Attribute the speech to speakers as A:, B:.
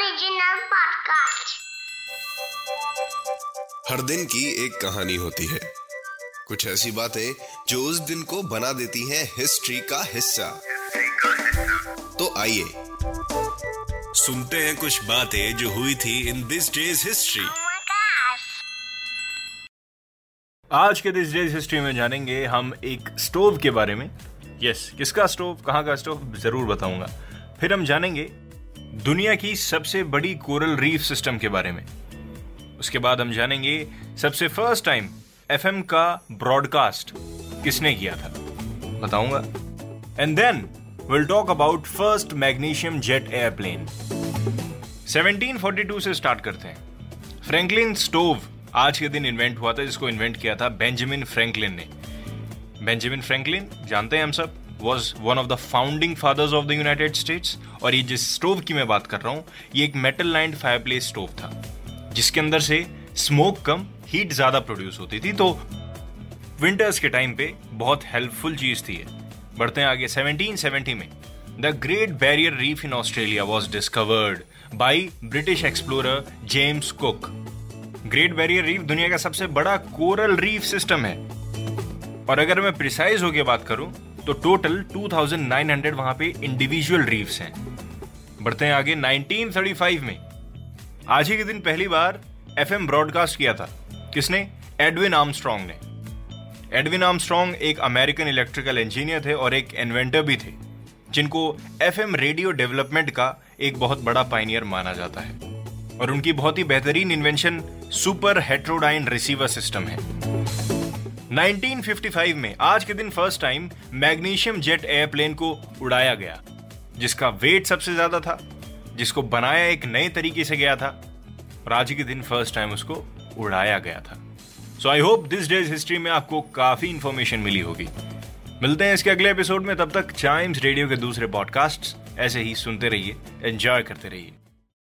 A: Original podcast.
B: हर दिन की एक कहानी होती है। कुछ ऐसी बातें जो उस दिन को बना देती हैं हिस्ट्री का हिस्सा। तो आइए सुनते हैं कुछ बातें जो हुई थी इन दिस डेज़ हिस्ट्री!
C: आज के दिस डेज़ हिस्ट्री में जानेंगे हम एक स्टोव के बारे में। यस yes, किसका स्टोव कहाँ का स्टोव ज़रूर बताऊँगा। फिर हम जानेंगे दुनिया की सबसे बड़ी कोरल रीफ सिस्टम के बारे में। उसके बाद हम जानेंगे सबसे फ़र्स्ट टाइम एफएम का ब्रॉडकास्ट किसने किया था। बताऊँगा। And then will talk about first magnesium jet airplane 1742 से स्टार्ट करते हैं। फ्रैंकलिन स्टोव आज के दिन इन्वेंट हुआ था, जिसको इन्वेंट किया था बेंजामिन फ्रैंकलिन ने। बेंजामिन फ्रैंकलिन जानते हैं हम सब? Was one of the founding fathers of the United States और ये जिस स्टोव की मैं बात कर रहा हूँ, ये एक मेटल लाइंड फायरप्लेस स्टोव था, जिसके अंदर से स्मोक कम हीट ज़्यादा प्रोड्यूस होती थी। तो विंटर्स के टाइम पे बहुत हेल्पफुल चीज़ थी बढ़ते हैं आगे 1770 में। The Great Barrier Reef in Australia was discovered by British explorer James Cook Great Barrier Reef दुनिया का सबसे बड़ा कोरल रीफ सिस्टम है। और अगर मैं प्रिसाइज होकर बात करूँ तो टोटल 2900 वहाँ पे इंडिविजुअल रीफ्स हैं। बढ़ते हैं आगे 1935 में। आज ही के दिन पहली बार एफएम ब्रॉडकास्ट किया था। किसने? एडविन आर्मस्ट्रॉन्ग ने। एडविन आर्मस्ट्रॉन्ग एक अमेरिकन इलेक्ट्रिकल इंजीनियर थे और एक इन्वेंटर भी थे, जिनको एफएम रेडियो डेवलपमेंट का एक बहुत बड़ा पाइनियर माना जाता है। और उनकी बहुत ही बेहतरीन invention super heterodyne receiver system है। 1955 में आज के दिन first time magnesium jet airplane को उड़ाया गया, जिसका वेट सबसे ज़्यादा था, जिसको बनाया एक नए तरीके से गया था, और आज के दिन फ़र्स्ट टाइम उसको उड़ाया गया था। So I hope this day's history में आपको काफ़ी इंफॉर्मेशन मिली होगी। मिलते हैं इसके अगले एपिसोड में, तब तक चाइम्स रेडियो के दूसरे पॉडकास्ट ऐसे ही सुनते रहिए एंजॉय करते रहिए।